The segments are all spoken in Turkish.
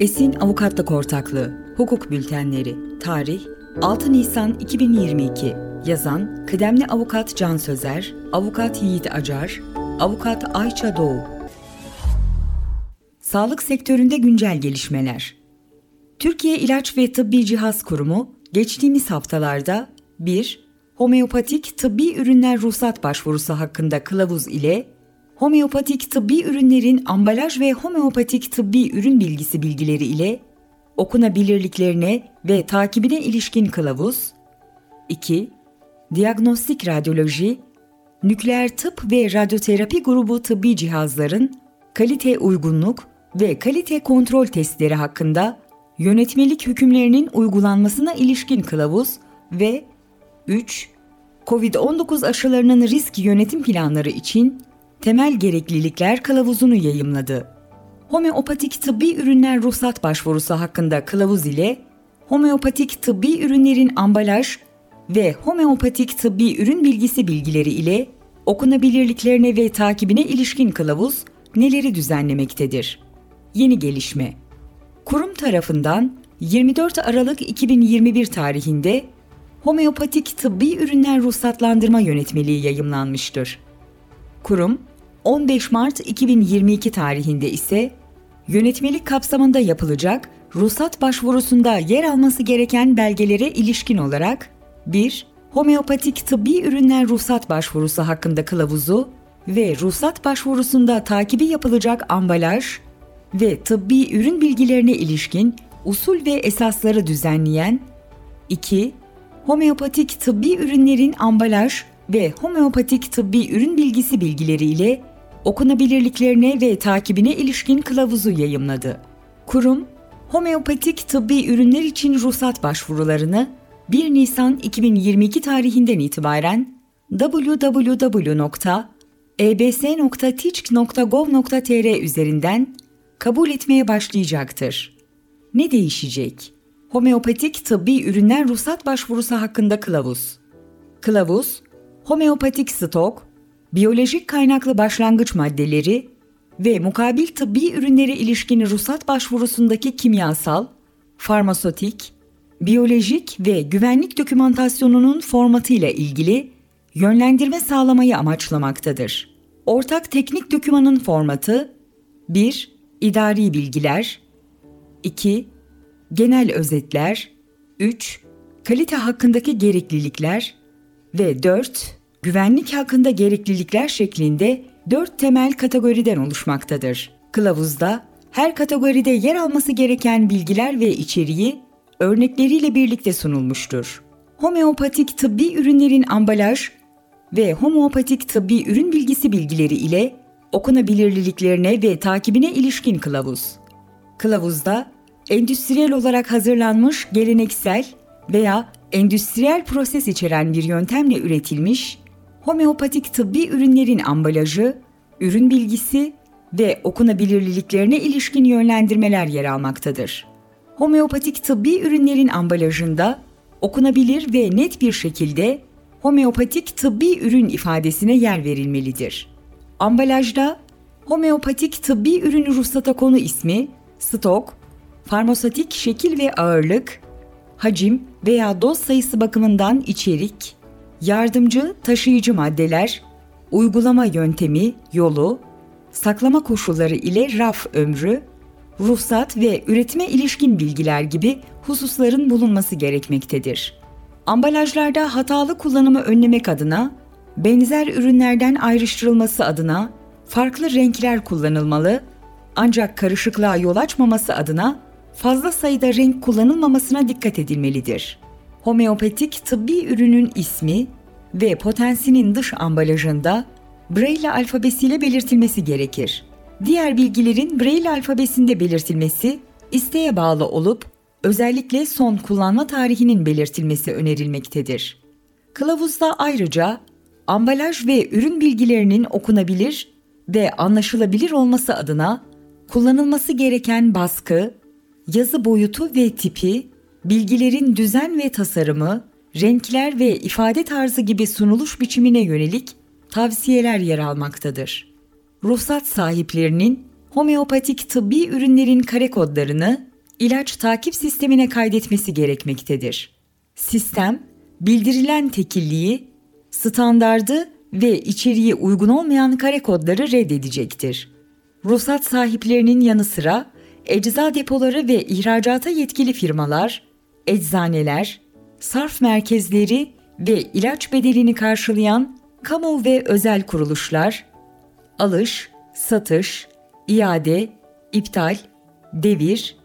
Esin Avukatlık Ortaklığı Hukuk Bültenleri Tarih 6 Nisan 2022 Yazan Kıdemli Avukat Can Sözer Avukat Yiğit Acar Avukat Ayça Doğu Sağlık sektöründe güncel gelişmeler Türkiye İlaç ve Tıbbi Cihaz Kurumu geçtiğimiz haftalarda 1. Homeopatik tıbbi ürünler ruhsat başvurusu hakkında kılavuz ile homeopatik tıbbi ürünlerin ambalaj ve homeopatik tıbbi ürün bilgisi bilgileri ile okunabilirliklerine ve takibine ilişkin kılavuz. 2. Diagnostik radyoloji, nükleer tıp ve radyoterapi grubu tıbbi cihazların kalite uygunluk ve kalite kontrol testleri hakkında yönetmelik hükümlerinin uygulanmasına ilişkin kılavuz ve 3. COVID-19 aşılarının risk yönetim planları için temel gereklilikler kılavuzunu yayımladı. Homeopatik tıbbi ürünler ruhsat başvurusu hakkında kılavuz ile homeopatik tıbbi ürünlerin ambalaj ve homeopatik tıbbi ürün bilgisi bilgileri ile okunabilirliklerine ve takibine ilişkin kılavuz neleri düzenlemektedir? Yeni gelişme. Kurum tarafından 24 Aralık 2021 tarihinde homeopatik tıbbi ürünler ruhsatlandırma yönetmeliği yayımlanmıştır. Kurum 15 Mart 2022 tarihinde ise yönetmelik kapsamında yapılacak ruhsat başvurusunda yer alması gereken belgelere ilişkin olarak 1. Homeopatik tıbbi ürünler ruhsat başvurusu hakkında kılavuzu ve ruhsat başvurusunda takibi yapılacak ambalaj ve tıbbi ürün bilgilerine ilişkin usul ve esasları düzenleyen 2. Homeopatik tıbbi ürünlerin ambalaj ve homeopatik tıbbi ürün bilgisi bilgileriyle okunabilirliklerine ve takibine ilişkin kılavuzu yayımladı. Kurum, homeopatik tıbbi ürünler için ruhsat başvurularını 1 Nisan 2022 tarihinden itibaren www.ebs.ticc.gov.tr üzerinden kabul etmeye başlayacaktır. Ne değişecek? Homeopatik tıbbi ürünler ruhsat başvurusu hakkında kılavuz. Kılavuz, homeopatik stok, biyolojik kaynaklı başlangıç maddeleri ve mukabil tıbbi ürünlere ilişkin ruhsat başvurusundaki kimyasal, farmasotik, biyolojik ve güvenlik dokümantasyonunun formatı ile ilgili yönlendirme sağlamayı amaçlamaktadır. Ortak teknik dokümanın formatı 1. İdari bilgiler 2. Genel özetler 3. Kalite hakkındaki gereklilikler ve 4 güvenlik hakkında gereklilikler şeklinde dört temel kategoriden oluşmaktadır. Kılavuzda her kategoride yer alması gereken bilgiler ve içeriği örnekleriyle birlikte sunulmuştur. Homeopatik tıbbi ürünlerin ambalaj ve homeopatik tıbbi ürün bilgisi bilgileri ile okunabilirliklerine ve takibine ilişkin kılavuz. Kılavuzda endüstriyel olarak hazırlanmış geleneksel veya endüstriyel proses içeren bir yöntemle üretilmiş homeopatik tıbbi ürünlerin ambalajı, ürün bilgisi ve okunabilirliklerine ilişkin yönlendirmeler yer almaktadır. Homeopatik tıbbi ürünlerin ambalajında okunabilir ve net bir şekilde homeopatik tıbbi ürün ifadesine yer verilmelidir. Ambalajda homeopatik tıbbi ürün ruhsata konu ismi, stok, farmasotik şekil ve ağırlık, hacim veya doz sayısı bakımından içerik, yardımcı taşıyıcı maddeler, uygulama yöntemi, yolu, saklama koşulları ile raf ömrü, ruhsat ve üretime ilişkin bilgiler gibi hususların bulunması gerekmektedir. Ambalajlarda hatalı kullanımı önlemek adına, benzer ürünlerden ayrıştırılması adına farklı renkler kullanılmalı ancak karışıklığa yol açmaması adına fazla sayıda renk kullanılmamasına dikkat edilmelidir homeopatik tıbbi ürünün ismi ve potensinin dış ambalajında Braille alfabesiyle belirtilmesi gerekir. Diğer bilgilerin Braille alfabesinde belirtilmesi isteğe bağlı olup özellikle son kullanma tarihinin belirtilmesi önerilmektedir. Kılavuzda ayrıca ambalaj ve ürün bilgilerinin okunabilir ve anlaşılabilir olması adına kullanılması gereken baskı, yazı boyutu ve tipi bilgilerin düzen ve tasarımı, renkler ve ifade tarzı gibi sunuluş biçimine yönelik tavsiyeler yer almaktadır. Ruhsat sahiplerinin homeopatik tıbbi ürünlerin kare kodlarını ilaç takip sistemine kaydetmesi gerekmektedir. Sistem, bildirilen tekilliği, standardı ve içeriği uygun olmayan kare kodları reddedecektir. Ruhsat sahiplerinin yanı sıra ecza depoları ve ihracata yetkili firmalar, eczaneler, sarf merkezleri ve ilaç bedelini karşılayan kamu ve özel kuruluşlar, alış, satış, iade, iptal, devir,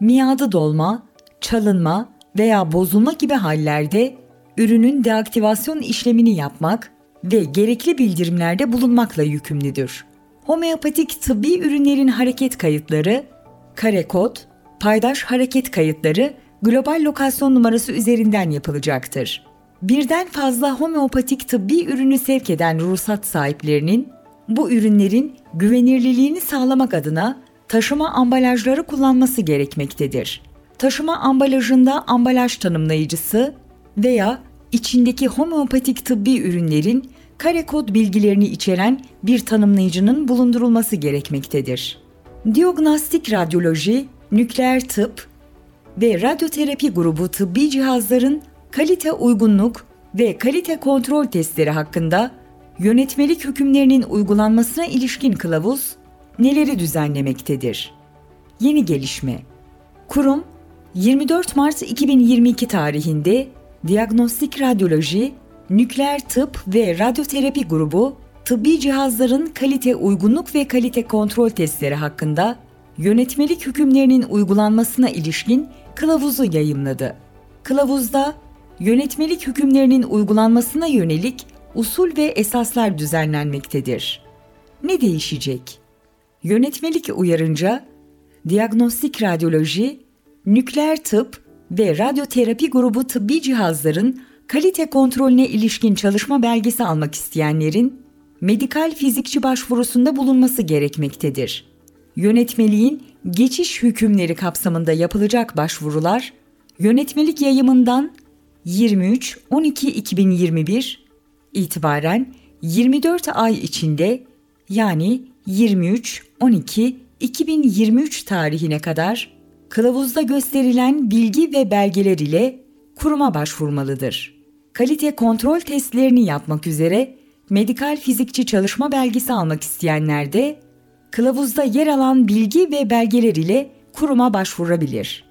miadı dolma, çalınma veya bozulma gibi hallerde ürünün deaktivasyon işlemini yapmak ve gerekli bildirimlerde bulunmakla yükümlüdür. Homeopatik tıbbi ürünlerin hareket kayıtları, kare kod, paydaş hareket kayıtları global lokasyon numarası üzerinden yapılacaktır. Birden fazla homeopatik tıbbi ürünü sevk eden ruhsat sahiplerinin bu ürünlerin güvenirliliğini sağlamak adına taşıma ambalajları kullanması gerekmektedir. Taşıma ambalajında ambalaj tanımlayıcısı veya içindeki homeopatik tıbbi ürünlerin kare kod bilgilerini içeren bir tanımlayıcının bulundurulması gerekmektedir. Diagnostik radyoloji, nükleer tıp ve radyoterapi grubu tıbbi cihazların kalite uygunluk ve kalite kontrol testleri hakkında yönetmelik hükümlerinin uygulanmasına ilişkin kılavuz neleri düzenlemektedir? Yeni gelişme. Kurum 24 Mart 2022 tarihinde Diagnostik Radyoloji, Nükleer Tıp ve Radyoterapi grubu tıbbi cihazların kalite uygunluk ve kalite kontrol testleri hakkında yönetmelik hükümlerinin uygulanmasına ilişkin kılavuzu yayımladı. Kılavuzda yönetmelik hükümlerinin uygulanmasına yönelik usul ve esaslar düzenlenmektedir. Ne değişecek? Yönetmelik uyarınca diagnostik radyoloji, nükleer tıp ve radyoterapi grubu tıbbi cihazların kalite kontrolüne ilişkin çalışma belgesi almak isteyenlerin medikal fizikçi başvurusunda bulunması gerekmektedir. Yönetmeliğin geçiş hükümleri kapsamında yapılacak başvurular yönetmelik yayımından 23-12-2021 itibaren 24 ay içinde yani 23-12-2023 tarihine kadar kılavuzda gösterilen bilgi ve belgeler ile kuruma başvurmalıdır. Kalite kontrol testlerini yapmak üzere medikal fizikçi çalışma belgesi almak isteyenler de kılavuzda yer alan bilgi ve belgeler ile kuruma başvurabilir.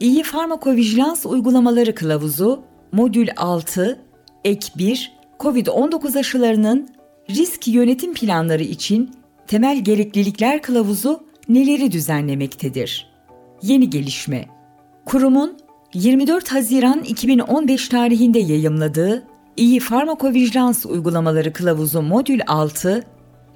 İyi farmakovijilans uygulamaları kılavuzu Modül 6 Ek 1 COVID-19 aşılarının risk yönetim planları için temel gereklilikler kılavuzu neleri düzenlemektedir? Yeni gelişme. Kurumun 24 Haziran 2015 tarihinde yayımladığı İyi Farmakovijilans Uygulamaları Kılavuzu Modül 6,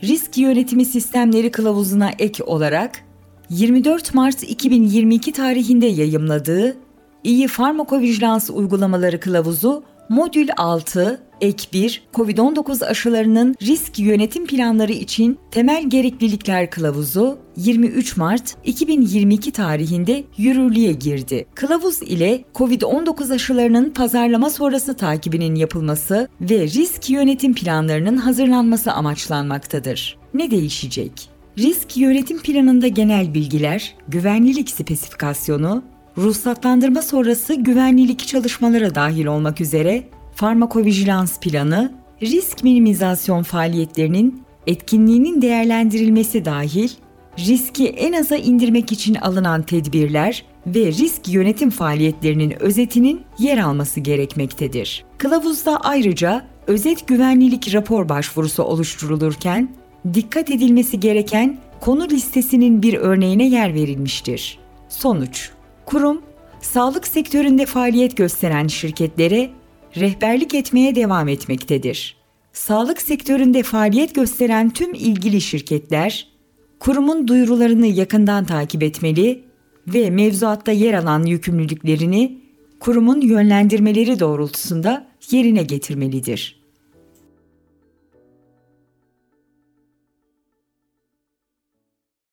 Risk Yönetimi Sistemleri Kılavuzuna ek olarak 24 Mart 2022 tarihinde yayımladığı İyi Farmakovijilans Uygulamaları Kılavuzu Modül 6, Ek 1, COVID-19 aşılarının risk yönetim planları için temel gereklilikler kılavuzu 23 Mart 2022 tarihinde yürürlüğe girdi. Kılavuz ile COVID-19 aşılarının pazarlama sonrası takibinin yapılması ve risk yönetim planlarının hazırlanması amaçlanmaktadır. Ne değişecek? Risk yönetim planında genel bilgiler, güvenlilik spesifikasyonu, ruhsatlandırma sonrası güvenlilik çalışmalara dahil olmak üzere farmakovijilans planı, risk minimizasyon faaliyetlerinin etkinliğinin değerlendirilmesi dahil riski en aza indirmek için alınan tedbirler ve risk yönetim faaliyetlerinin özetinin yer alması gerekmektedir. Kılavuzda ayrıca özet güvenlilik rapor başvurusu oluşturulurken dikkat edilmesi gereken konu listesinin bir örneğine yer verilmiştir. Sonuç Kurum, sağlık sektöründe faaliyet gösteren şirketlere rehberlik etmeye devam etmektedir. Sağlık sektöründe faaliyet gösteren tüm ilgili şirketler, kurumun duyurularını yakından takip etmeli ve mevzuatta yer alan yükümlülüklerini kurumun yönlendirmeleri doğrultusunda yerine getirmelidir.